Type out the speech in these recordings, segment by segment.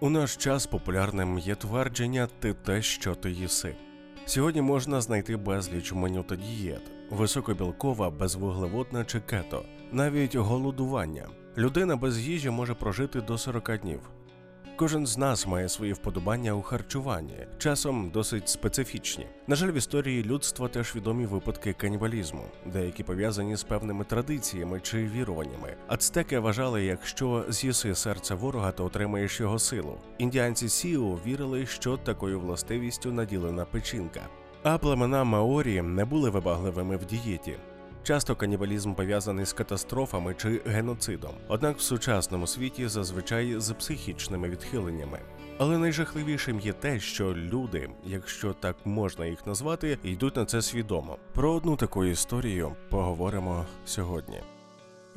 У наш час популярним є твердження ти те, що ти їси. Сьогодні можна знайти безліч меню та дієт, високобілкова, безвуглеводна чи кето, навіть голодування. Людина без їжі може прожити до 40 днів. Кожен з нас має свої вподобання у харчуванні, часом досить специфічні. На жаль, в історії людства теж відомі випадки канібалізму, деякі пов'язані з певними традиціями чи віруваннями. Ацтеки вважали, якщо з'їси серце ворога, то отримаєш його силу. Індіанці Сіу вірили, що такою властивістю наділена печінка. А племена Маорі не були вибагливими в дієті. Часто канібалізм пов'язаний з катастрофами чи геноцидом, однак в сучасному світі зазвичай з психічними відхиленнями. Але найжахливішим є те, що люди, якщо так можна їх назвати, йдуть на це свідомо. Про одну таку історію поговоримо сьогодні.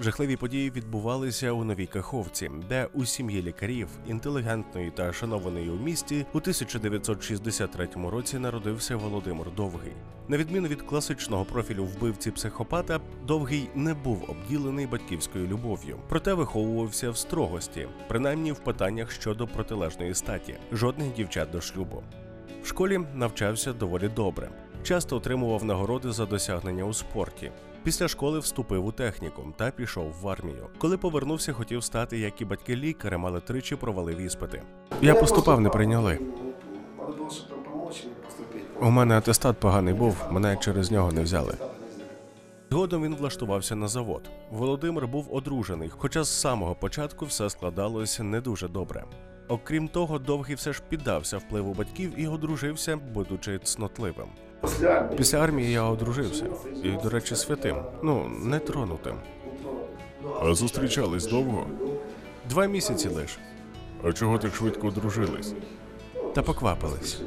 Жахливі події відбувалися у Новій Каховці, де у сім'ї лікарів, інтелігентної та шанованої у місті, у 1963 році народився Володимир Довгий. На відміну від класичного профілю вбивці психопата, довгий не був обділений батьківською любов'ю, проте виховувався в строгості, принаймні в питаннях щодо протилежної статі, жодних дівчат до шлюбу. В школі навчався доволі добре, часто отримував нагороди за досягнення у спорті. Після школи вступив у технікум та пішов в армію. Коли повернувся, хотів стати, як і батьки лікарем, але тричі провалив іспити. Я поступав, не прийняли. У мене атестат поганий був, мене через нього не взяли. Згодом він влаштувався на завод. Володимир був одружений, хоча з самого початку все складалося не дуже добре. Окрім того, довгий все ж піддався впливу батьків і одружився, будучи цнотливим. Після армії я одружився, і, до речі, святим, ну не тронутим. А зустрічались довго? Два місяці лиш. А чого так швидко одружились? Та поквапились.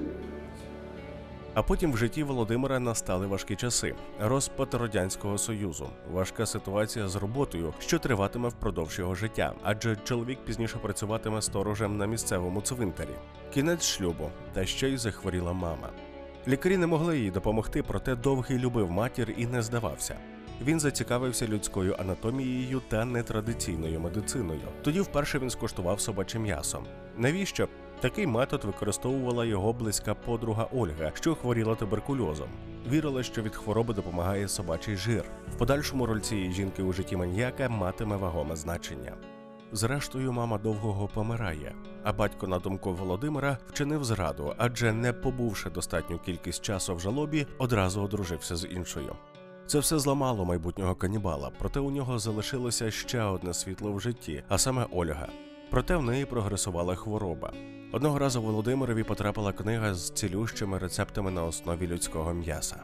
А потім в житті Володимира настали важкі часи. Розпад радянського союзу, важка ситуація з роботою, що триватиме впродовж його життя, адже чоловік пізніше працюватиме сторожем на місцевому цвинтарі. Кінець шлюбу, та ще й захворіла мама. Лікарі не могли їй допомогти, проте довгий любив матір і не здавався. Він зацікавився людською анатомією та нетрадиційною медициною. Тоді вперше він скуштував собаче м'ясо. Навіщо? Такий метод використовувала його близька подруга Ольга, що хворіла туберкульозом. Вірила, що від хвороби допомагає собачий жир. В подальшому роль цієї жінки у житті маньяка матиме вагоме значення. Зрештою, мама довгого помирає, а батько, на думку Володимира, вчинив зраду, адже не побувши достатню кількість часу в жалобі, одразу одружився з іншою. Це все зламало майбутнього канібала, проте у нього залишилося ще одне світло в житті, а саме Ольга. Проте в неї прогресувала хвороба. Одного разу Володимирові потрапила книга з цілющими рецептами на основі людського м'яса.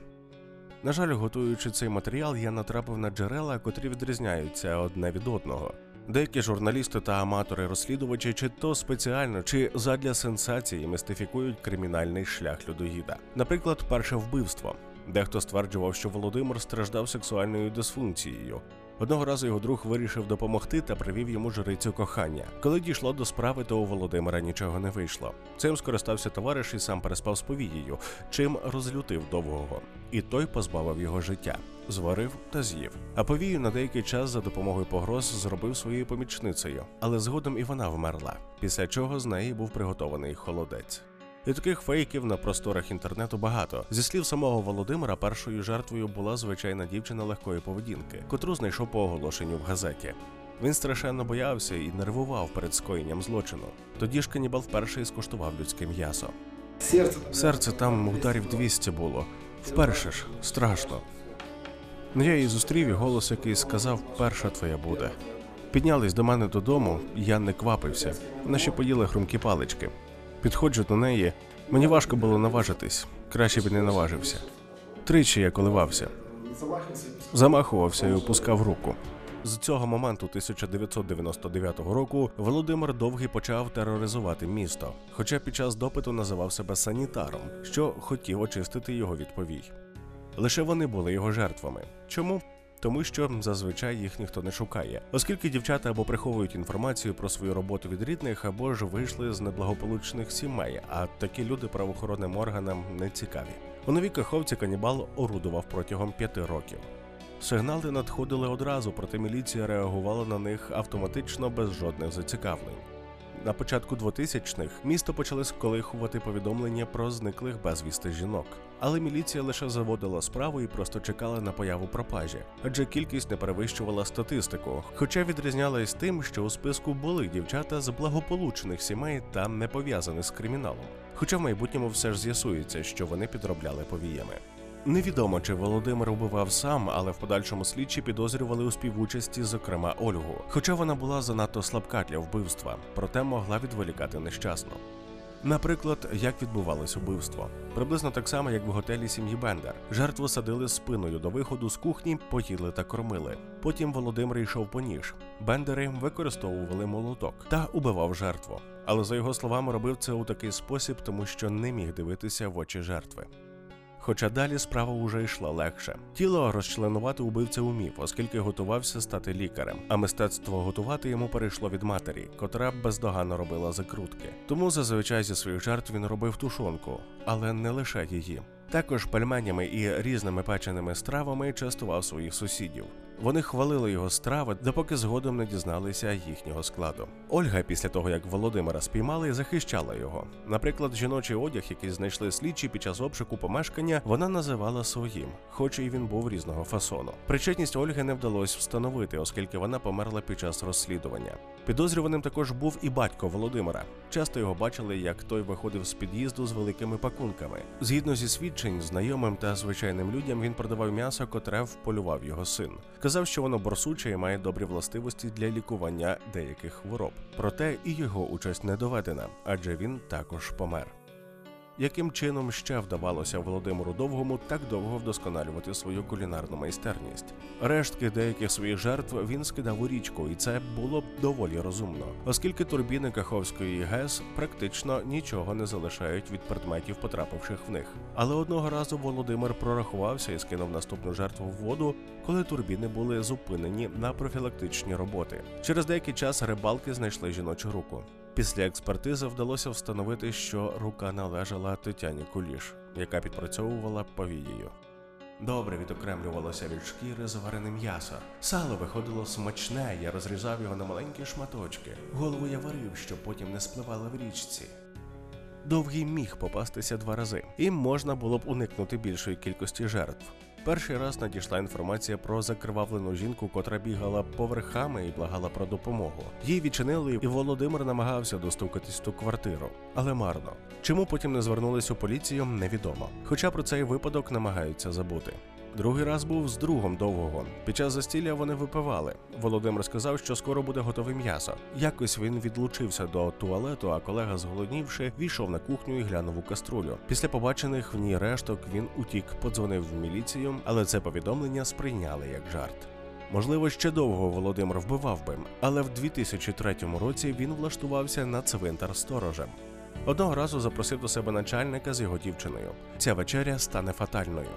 На жаль, готуючи цей матеріал, я натрапив на джерела, котрі відрізняються одне від одного. Деякі журналісти та аматори-розслідувачі чи то спеціально, чи задля сенсації містифікують кримінальний шлях людоїда. Наприклад, перше вбивство. Дехто стверджував, що Володимир страждав сексуальною дисфункцією. Одного разу його друг вирішив допомогти та привів йому жрицю кохання. Коли дійшло до справи, то у Володимира нічого не вийшло. Цим скористався товариш і сам переспав з повією, чим розлютив довгого. І той позбавив його життя, зварив та з'їв. А повію на деякий час за допомогою погроз зробив своєю помічницею, але згодом і вона вмерла. Після чого з неї був приготований холодець. І таких фейків на просторах інтернету багато. Зі слів самого Володимира, першою жертвою була звичайна дівчина легкої поведінки, котру знайшов по оголошенню в газеті. Він страшенно боявся і нервував перед скоєнням злочину. Тоді ж канібал вперше і скуштував людське м'ясо. Серце там ударів 200 було. Вперше ж страшно. Ну я її зустрів і голос, який сказав, перша твоя буде. Піднялись до мене додому, я не квапився. Вона ще поїла хрумкі палички. Підходжу до неї. Мені важко було наважитись, краще б не наважився. Тричі я коливався, замахувався і опускав руку. З цього моменту 1999 року Володимир Довгий почав тероризувати місто, хоча під час допиту називав себе санітаром, що хотів очистити його від повій. Лише вони були його жертвами. Чому? Тому що зазвичай їх ніхто не шукає, оскільки дівчата або приховують інформацію про свою роботу від рідних, або ж вийшли з неблагополучних сімей, а такі люди правоохоронним органам не цікаві. У новій каховці канібал орудував протягом п'яти років. Сигнали надходили одразу, проте міліція реагувала на них автоматично без жодних зацікавлень. на початку 2000-х місто почали сколихувати повідомлення про зниклих безвісти жінок. Але міліція лише заводила справу і просто чекала на появу пропажі, адже кількість не перевищувала статистику. Хоча відрізнялась тим, що у списку були дівчата з благополучних сімей та не пов'язаних з криміналом. Хоча в майбутньому все ж з'ясується, що вони підробляли повіями. Невідомо, чи Володимир убивав сам, але в подальшому слідчі підозрювали у співучасті, зокрема Ольгу. Хоча вона була занадто слабка для вбивства, проте могла відволікати нещасно. Наприклад, як відбувалось убивство, приблизно так само, як в готелі сім'ї Бендер. Жертву садили спиною до виходу з кухні, поїли та кормили. Потім Володимир йшов по ніж. Бендери використовували молоток та убивав жертву. Але за його словами робив це у такий спосіб, тому що не міг дивитися в очі жертви. Хоча далі справа уже йшла легше. Тіло розчленувати убивця умів, оскільки готувався стати лікарем, а мистецтво готувати йому перейшло від матері, котра бездоганно робила закрутки. Тому зазвичай зі своїх жертв він робив тушонку, але не лише її. Також пельменями і різними печеними стравами частував своїх сусідів. Вони хвалили його страви, допоки згодом не дізналися їхнього складу. Ольга, після того як Володимира спіймали, захищала його. Наприклад, жіночий одяг, який знайшли слідчі під час обшуку помешкання, вона називала своїм, хоч і він був різного фасону. Причетність Ольги не вдалося встановити, оскільки вона померла під час розслідування. Підозрюваним також був і батько Володимира. Часто його бачили, як той виходив з під'їзду з великими пакунками. Згідно зі свідчень, знайомим та звичайним людям він продавав м'ясо, котре вполював його син. Казав, що воно борсуче і має добрі властивості для лікування деяких хвороб. Проте і його участь не доведена, адже він також помер. Яким чином ще вдавалося Володимиру Довгому так довго вдосконалювати свою кулінарну майстерність? Рештки деяких своїх жертв він скидав у річку, і це було б доволі розумно, оскільки турбіни Каховської ГЕС практично нічого не залишають від предметів, потрапивших в них. Але одного разу Володимир прорахувався і скинув наступну жертву в воду, коли турбіни були зупинені на профілактичні роботи. Через деякий час рибалки знайшли жіночу руку. Після експертизи вдалося встановити, що рука належала Тетяні Куліш, яка підпрацьовувала повією. Добре відокремлювалося від шкіри зварене м'ясо. Сало виходило смачне, я розрізав його на маленькі шматочки. Голову я варив, щоб потім не спливала в річці. Довгий міг попастися два рази, і можна було б уникнути більшої кількості жертв. Перший раз надійшла інформація про закривавлену жінку, котра бігала поверхами і благала про допомогу. Їй відчинили, і Володимир намагався достукатись ту квартиру, але марно. Чому потім не звернулись у поліцію, невідомо. Хоча про цей випадок намагаються забути. Другий раз був з другом довгого. Під час застілля вони випивали. Володимир сказав, що скоро буде готове м'ясо. Якось він відлучився до туалету, а колега, зголоднівши, війшов на кухню і глянув у каструлю. Після побачених в ній решток він утік, подзвонив в міліцію, але це повідомлення сприйняли як жарт. Можливо, ще довго Володимир вбивав би, але в 2003 році він влаштувався на цвинтар сторожем. Одного разу запросив до себе начальника з його дівчиною. Ця вечеря стане фатальною.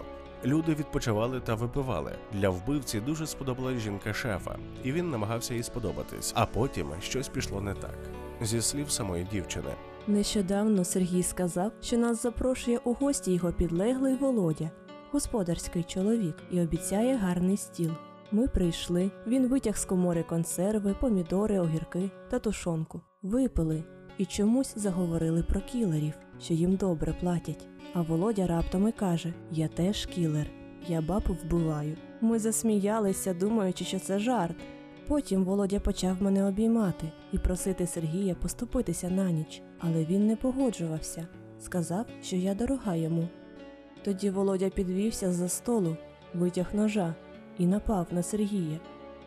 Люди відпочивали та випивали. Для вбивці дуже сподобалась жінка шефа, і він намагався їй сподобатись. А потім щось пішло не так. Зі слів самої дівчини. Нещодавно Сергій сказав, що нас запрошує у гості його підлеглий Володя, господарський чоловік, і обіцяє гарний стіл. Ми прийшли. Він витяг з комори консерви, помідори, огірки та тушонку. Випили і чомусь заговорили про кілерів, що їм добре платять. А Володя раптом і каже: Я теж кілер, я баб вбиваю. Ми засміялися, думаючи, що це жарт. Потім Володя почав мене обіймати і просити Сергія поступитися на ніч, але він не погоджувався. Сказав, що я дорога йому. Тоді Володя підвівся з-за столу, витяг ножа і напав на Сергія.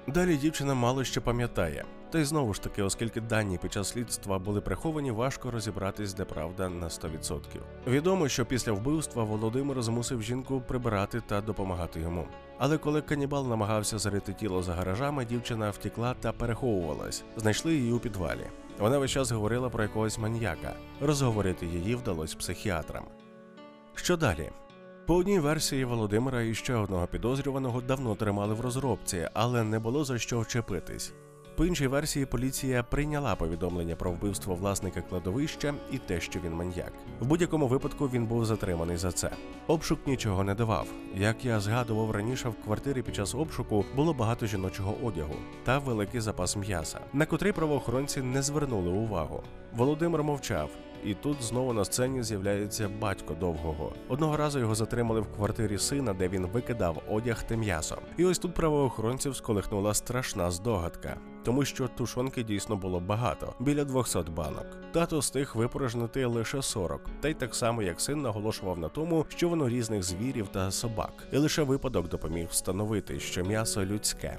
Далі дівчина мало що пам'ятає. Та й знову ж таки, оскільки дані під час слідства були приховані, важко розібратись, де правда на 100%. Відомо, що після вбивства Володимир змусив жінку прибирати та допомагати йому. Але коли канібал намагався зарити тіло за гаражами, дівчина втікла та переховувалась. Знайшли її у підвалі. Вона весь час говорила про якогось маньяка. Розговорити її вдалося психіатрам. Що далі? По одній версії Володимира і ще одного підозрюваного давно тримали в розробці, але не було за що вчепитись. По іншій версії, поліція прийняла повідомлення про вбивство власника кладовища і те, що він маньяк. В будь-якому випадку він був затриманий за це. Обшук нічого не давав. Як я згадував раніше, в квартирі під час обшуку було багато жіночого одягу та великий запас м'яса, на котрий правоохоронці не звернули увагу. Володимир мовчав. І тут знову на сцені з'являється батько довгого. Одного разу його затримали в квартирі сина, де він викидав одяг та м'ясо. І ось тут правоохоронців сколихнула страшна здогадка, тому що тушонки дійсно було багато біля 200 банок. Тато встиг випорожнити лише 40, та й так само як син наголошував на тому, що воно різних звірів та собак, і лише випадок допоміг встановити, що м'ясо людське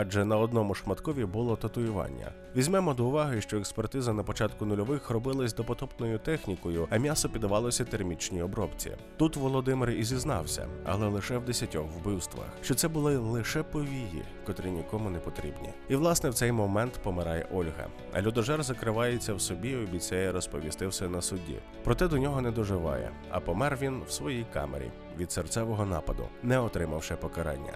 адже на одному шматкові було татуювання. Візьмемо до уваги, що експертиза на початку нульових робилась допотопною технікою, а м'ясо піддавалося термічній обробці. Тут Володимир і зізнався, але лише в десятьох вбивствах, що це були лише повії, котрі нікому не потрібні. І власне в цей момент помирає Ольга. А людожер закривається в собі і обіцяє розповісти все на суді. Проте до нього не доживає, а помер він в своїй камері від серцевого нападу, не отримавши покарання.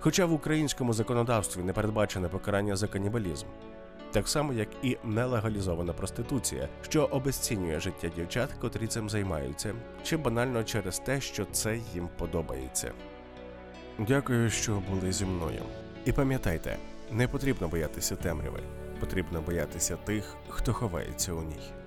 Хоча в українському законодавстві не передбачене покарання за канібалізм, так само як і нелегалізована проституція, що обезцінює життя дівчат, котрі цим займаються, чи банально через те, що це їм подобається. Дякую, що були зі мною. І пам'ятайте, не потрібно боятися темряви, потрібно боятися тих, хто ховається у ній.